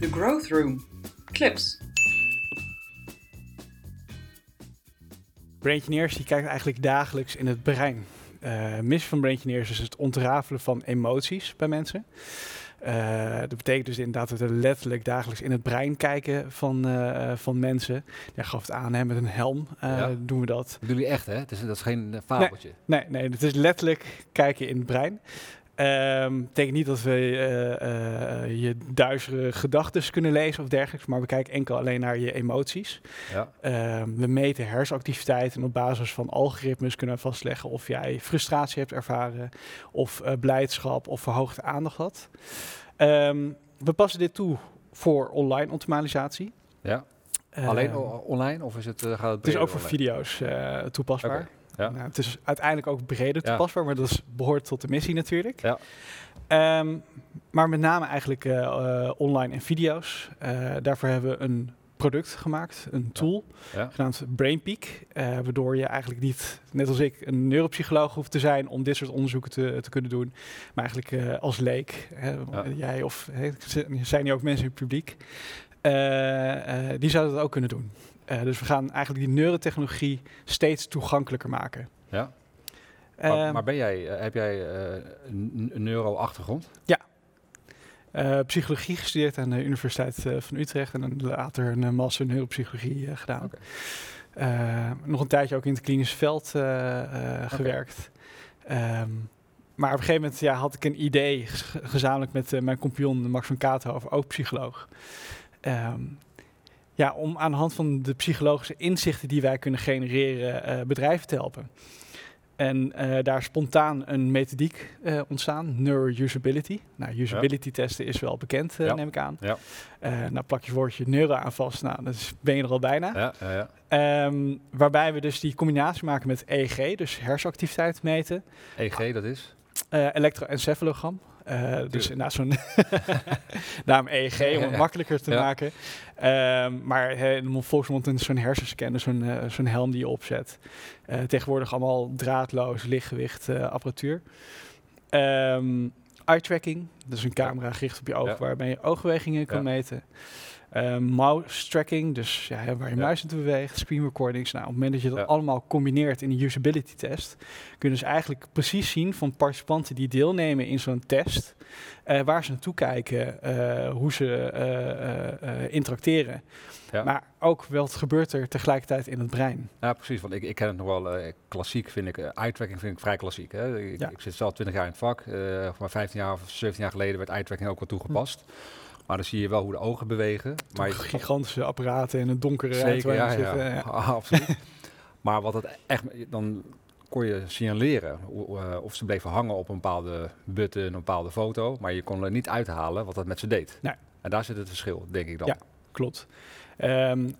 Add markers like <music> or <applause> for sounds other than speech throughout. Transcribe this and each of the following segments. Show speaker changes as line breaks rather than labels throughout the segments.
The Growth Room. Clips.
Braingineers die kijkt eigenlijk dagelijks in het brein. Uh, missie van Braingineers is het ontrafelen van emoties bij mensen. Uh, dat betekent dus inderdaad dat we letterlijk dagelijks in het brein kijken van, uh, van mensen. Jij gaf het aan, hè, met een helm uh, ja. doen we dat.
Dat doen jullie echt, hè? Het is, dat is geen fabeltje.
Nee, nee, nee, het is letterlijk kijken in het brein. Um, betekent niet dat we uh, uh, je duizenden gedachten kunnen lezen of dergelijks, maar we kijken enkel alleen naar je emoties. Ja. Um, we meten hersenactiviteit en op basis van algoritmes kunnen we vastleggen of jij frustratie hebt ervaren, of uh, blijdschap of verhoogde aandacht had. Um, we passen dit toe voor online optimalisatie.
Ja. Alleen online of is het, gaat het
Het is ook voor online? video's toepasbaar. Okay. Nou, het is uiteindelijk ook breder toepasbaar, maar dat is, behoort tot de missie natuurlijk. Ja. Um, maar met name eigenlijk uh, uh, online en video's. Uh, daarvoor hebben we een product gemaakt, een tool, ja. genaamd BrainPeak. waardoor je eigenlijk niet, net als ik, een neuropsycholoog hoeft te zijn om dit soort onderzoeken te, te kunnen doen. Maar eigenlijk als leek, hè, jij of hè, zijn hier ook mensen in het publiek, die zouden dat ook kunnen doen. Uh, dus we gaan eigenlijk die neurotechnologie steeds toegankelijker maken.
Ja. Maar, uh, maar ben jij, uh, heb jij uh, een neuro-achtergrond?
Ja. psychologie gestudeerd aan de Universiteit van Utrecht en later een master neuropsychologie gedaan. Okay. nog een tijdje ook in het klinisch veld gewerkt. Um, maar op een gegeven moment ja, had ik een idee, gezamenlijk met mijn compagnon Max van Kaathoven, ook psycholoog. Um, ja, om aan de hand van de psychologische inzichten die wij kunnen genereren, uh, bedrijven te helpen. En uh, daar spontaan een methodiek uh, ontstaan, neuro-usability. Nou, usability ja. testen is wel bekend, ja. neem ik aan. Ja. nou, plak je woordje neuro aan vast, nou, dan ben je er al bijna. Ja, ja, ja. Um, waarbij we dus die combinatie maken met EEG, dus hersenactiviteit meten.
EEG, dat is?
elektroencefalogram. Uh, dus inderdaad zo'n <laughs> naam EEG om het makkelijker te ja. maken. Um, maar he, volksmond is zo'n hersenscanner, zo'n uh, zo'n helm die je opzet. Uh, tegenwoordig allemaal draadloos, lichtgewicht apparatuur. Um, eye tracking, dus een camera gericht op je oog ja. waarmee je oogbewegingen kan meten. Uh, mouse tracking, dus ja, waar je muis naartoe beweegt, screen recordings. Nou, op het moment dat je dat allemaal combineert in een usability test, kun je dus eigenlijk precies zien van participanten die deelnemen in zo'n test, uh, waar ze naartoe kijken, uh, hoe ze interacteren. Ja. Maar ook wat gebeurt er tegelijkertijd in het brein.
Ja, precies. Want ik, ik ken het nog wel klassiek, vind ik. eye-tracking vind ik vrij klassiek. Hè? Ik, ik, zit zelf 20 jaar in het vak. maar 15 jaar of 17 jaar geleden werd eye-tracking ook wel toegepast. Hm. Maar dan zie je wel hoe de ogen bewegen. Maar je
gigantische apparaten in een donkere
Zeker, ja, ja. ja. <laughs> absoluut. <laughs> maar wat het echt, dan kon je signaleren uh, of ze bleven hangen op een bepaalde button, een bepaalde foto, maar je kon er niet uithalen wat dat met ze deed. Nee. En daar zit het verschil, denk ik dan.
Ja, klopt. Um,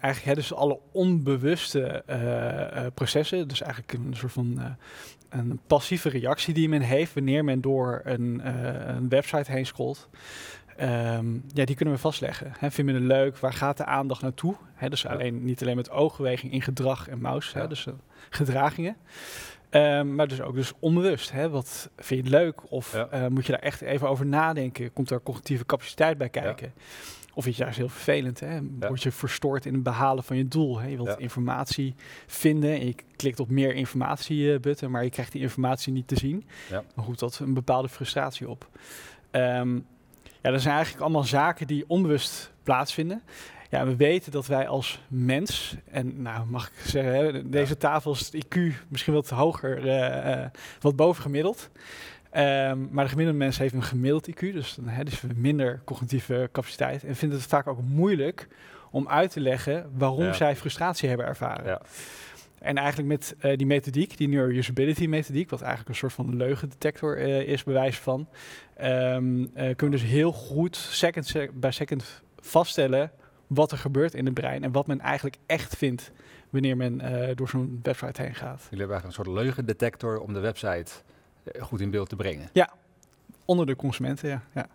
eigenlijk hè, dus alle onbewuste uh, uh, processen, dus eigenlijk een soort van een passieve reactie die men heeft wanneer men door een, een website heen scrolt. Um, ja, die kunnen we vastleggen. Vinden we het leuk? Waar gaat de aandacht naartoe? Dus alleen, niet alleen met oogbeweging in gedrag en mouse, dus uh, gedragingen. Um, maar dus ook dus onbewust. Hè? Wat vind je het leuk? Of ja. uh, moet je daar echt even over nadenken? Komt er cognitieve capaciteit bij kijken? Ja. Of het juist heel vervelend? Hè? Word je verstoord in het behalen van je doel? Hè? Je wilt informatie vinden en je klikt op meer informatie uh, button, maar je krijgt die informatie niet te zien. Dan roept dat een bepaalde frustratie op. Um, ja, dat zijn eigenlijk allemaal zaken die onbewust plaatsvinden. Ja, we weten dat wij als mens, en nou mag ik zeggen, hè, deze tafel is het IQ misschien wat hoger, uh, uh, wat boven gemiddeld. Um, maar de gemiddelde mens heeft een gemiddeld IQ, dus dan hebben dus minder cognitieve capaciteit. En vindt het vaak ook moeilijk om uit te leggen waarom ja. zij frustratie hebben ervaren. Ja. En eigenlijk met uh, die methodiek, die neuro-usability methodiek, wat eigenlijk een soort van leugendetector uh, is, bewijs van, um, uh, kunnen we dus heel goed second sec bij second vaststellen wat er gebeurt in het brein en wat men eigenlijk echt vindt wanneer men door zo'n website heen gaat.
Jullie hebben eigenlijk een soort leugendetector om de website goed in beeld te brengen.
Ja, onder de consumenten, ja. ja.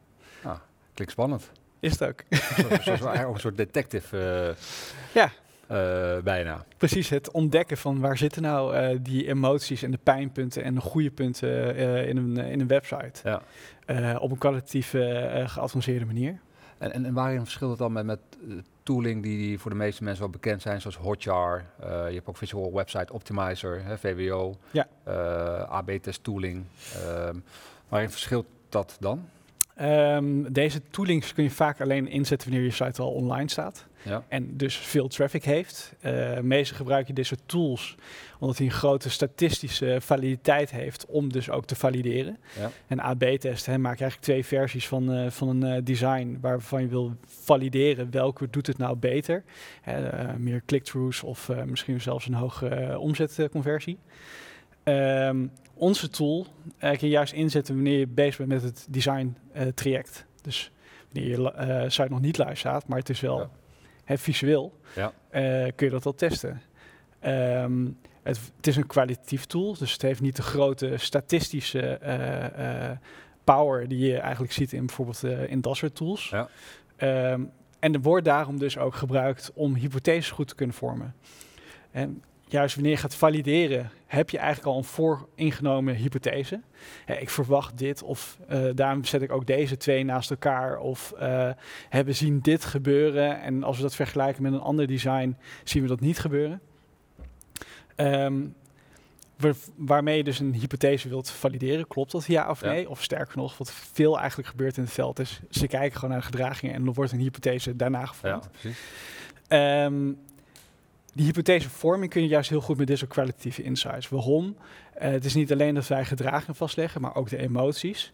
Ah, klinkt spannend.
Is het ook. <laughs>
Zoals een soort detective.
ja.
Uh, bijna.
Precies, het ontdekken van waar zitten nou uh, die emoties en de pijnpunten en de goede punten uh, in, een, in een website. Ja. op een kwalitatief geadvanceerde manier.
En, en, en waarin verschilt het dan met, met eh, tooling die, die voor de meeste mensen wel bekend zijn, zoals Hotjar. eh, je hebt ook Visual Website Optimizer, hè, VWO,
Ja.
eh, AB-test tooling. Ehm, waarin verschilt dat dan?
Ehm, deze toolings kun je vaak alleen inzetten wanneer je site al online staat.
Ja.
En dus veel traffic heeft. Eh meestal gebruik je dit soort tools omdat hij een grote statistische validiteit heeft om dus ook te valideren.
Ja.
En AB-test maak je eigenlijk twee versies van, eh, van een eh, design waarvan je wil valideren welke doet het nou beter. Meer click-throughs of misschien zelfs een hoge omzetconversie. Ehm, onze tool kun je juist inzetten wanneer je bezig bent met het design eh, traject. Dus wanneer je eh, site nog niet live staat, maar het is wel
Ja.
hè, visueel,
Ja.
eh, kun je dat al testen. Ehm, het, het is een kwalitatief tool, dus het heeft niet de grote statistische power die je eigenlijk ziet in bijvoorbeeld in dat soort tools.
Ja.
Ehm, en er wordt daarom dus ook gebruikt om hypotheses goed te kunnen vormen. En juist wanneer je gaat valideren, heb je eigenlijk al een vooringenomen hypothese. Hè, ik verwacht dit, of eh, daarom zet ik ook deze twee naast elkaar. Of eh, hè, we zien dit gebeuren. En als we dat vergelijken met een ander design, zien we dat niet gebeuren. Ehm, waar- waarmee je dus een hypothese wilt valideren. Klopt dat ja of
Ja.
nee? Of sterker nog, wat veel eigenlijk gebeurt in het veld is... ze kijken gewoon naar de gedragingen en dan wordt een hypothese daarna
Ja,
gevormd.
precies.
Ehm, die hypothesevorming kun je juist heel goed met dit soort kwalitatieve insights. Waarom? Eh, het is niet alleen dat wij gedragingen vastleggen, maar ook de emoties.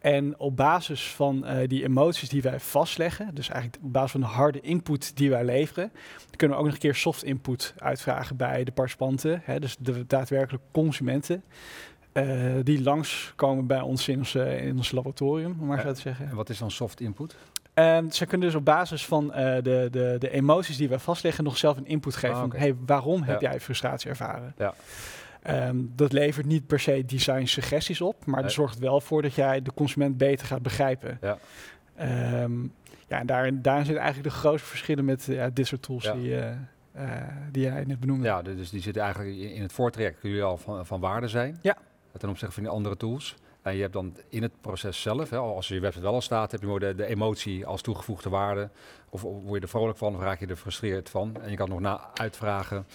En op basis van eh, die emoties die wij vastleggen, dus eigenlijk op basis van de harde input die wij leveren, kunnen we ook nog een keer soft input uitvragen bij de participanten, hè, dus de daadwerkelijke consumenten. eh, die langskomen bij ons in ons, in ons laboratorium, om maar zo te zeggen.
En wat is dan soft input?
En ze kunnen dus op basis van eh, de, de, de emoties die wij vastleggen nog zelf een input geven.
Ah,
van, hey, waarom heb jij frustratie ervaren?
Ja.
Ehm, dat levert niet per se design suggesties op, maar
Nee.
er zorgt wel voor dat jij de consument beter gaat begrijpen.
Ja.
Ehm, ja, en daar, daar zitten eigenlijk de grootste verschillen met ja, dit soort tools
Ja.
die, eh, eh, die jij net benoemde.
Ja, dus die zitten eigenlijk in het voortraject kun je al van, van waarde zijn.
Ja.
Ten opzichte van die andere tools. En je hebt dan in het proces zelf, hè, als je website wel al staat, heb je de, de emotie als toegevoegde waarde. Of, of word je er vrolijk van of raak je er frustreerd van. En je kan nog na uitvragen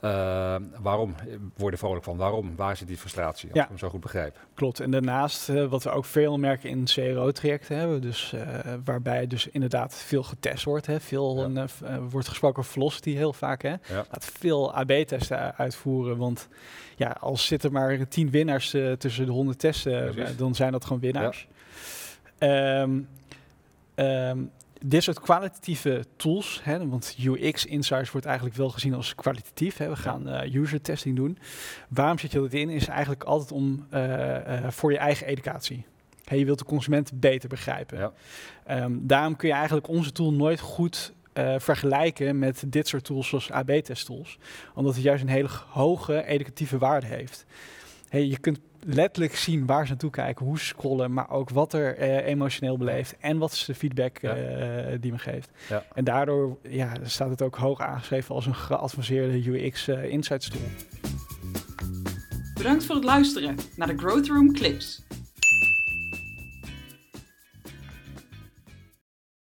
eh, waarom word je er vrolijk van? Waarom? Waar zit die frustratie? Als
Ja.
ik hem zo goed begrijp.
Klopt. En daarnaast, eh, wat we ook veel merken in CRO-trajecten hebben, dus eh, waarbij dus inderdaad veel getest wordt. Hè, veel
Ja.
een, wordt gesproken over velocity heel vaak. Hè.
Ja.
Laat veel AB-testen uitvoeren, want ja, als zitten maar tien winnaars tussen de honderd testen, dan zijn dat gewoon winnaars. Ehm, dit soort kwalitatieve tools, hè, want UX Insights wordt eigenlijk wel gezien als kwalitatief. Hè. We gaan eh, user testing doen. Waarom zet je dat in? Is eigenlijk altijd om eh, eh, voor je eigen educatie. Hè, je wilt de consument beter begrijpen.
Ja.
Ehm, daarom kun je eigenlijk onze tool nooit goed vergelijken met dit soort tools zoals AB-test tools. Omdat het juist een hele hoge educatieve waarde heeft. Hey, je kunt letterlijk zien waar ze naartoe kijken, hoe ze scrollen, maar ook wat er eh, emotioneel beleeft en wat is de feedback
Ja.
eh, die men geeft.
Ja.
En daardoor ja, staat het ook hoog aangeschreven als een geadvanceerde UX eh, Insights tool.
Bedankt voor het luisteren naar de Growth Room Clips.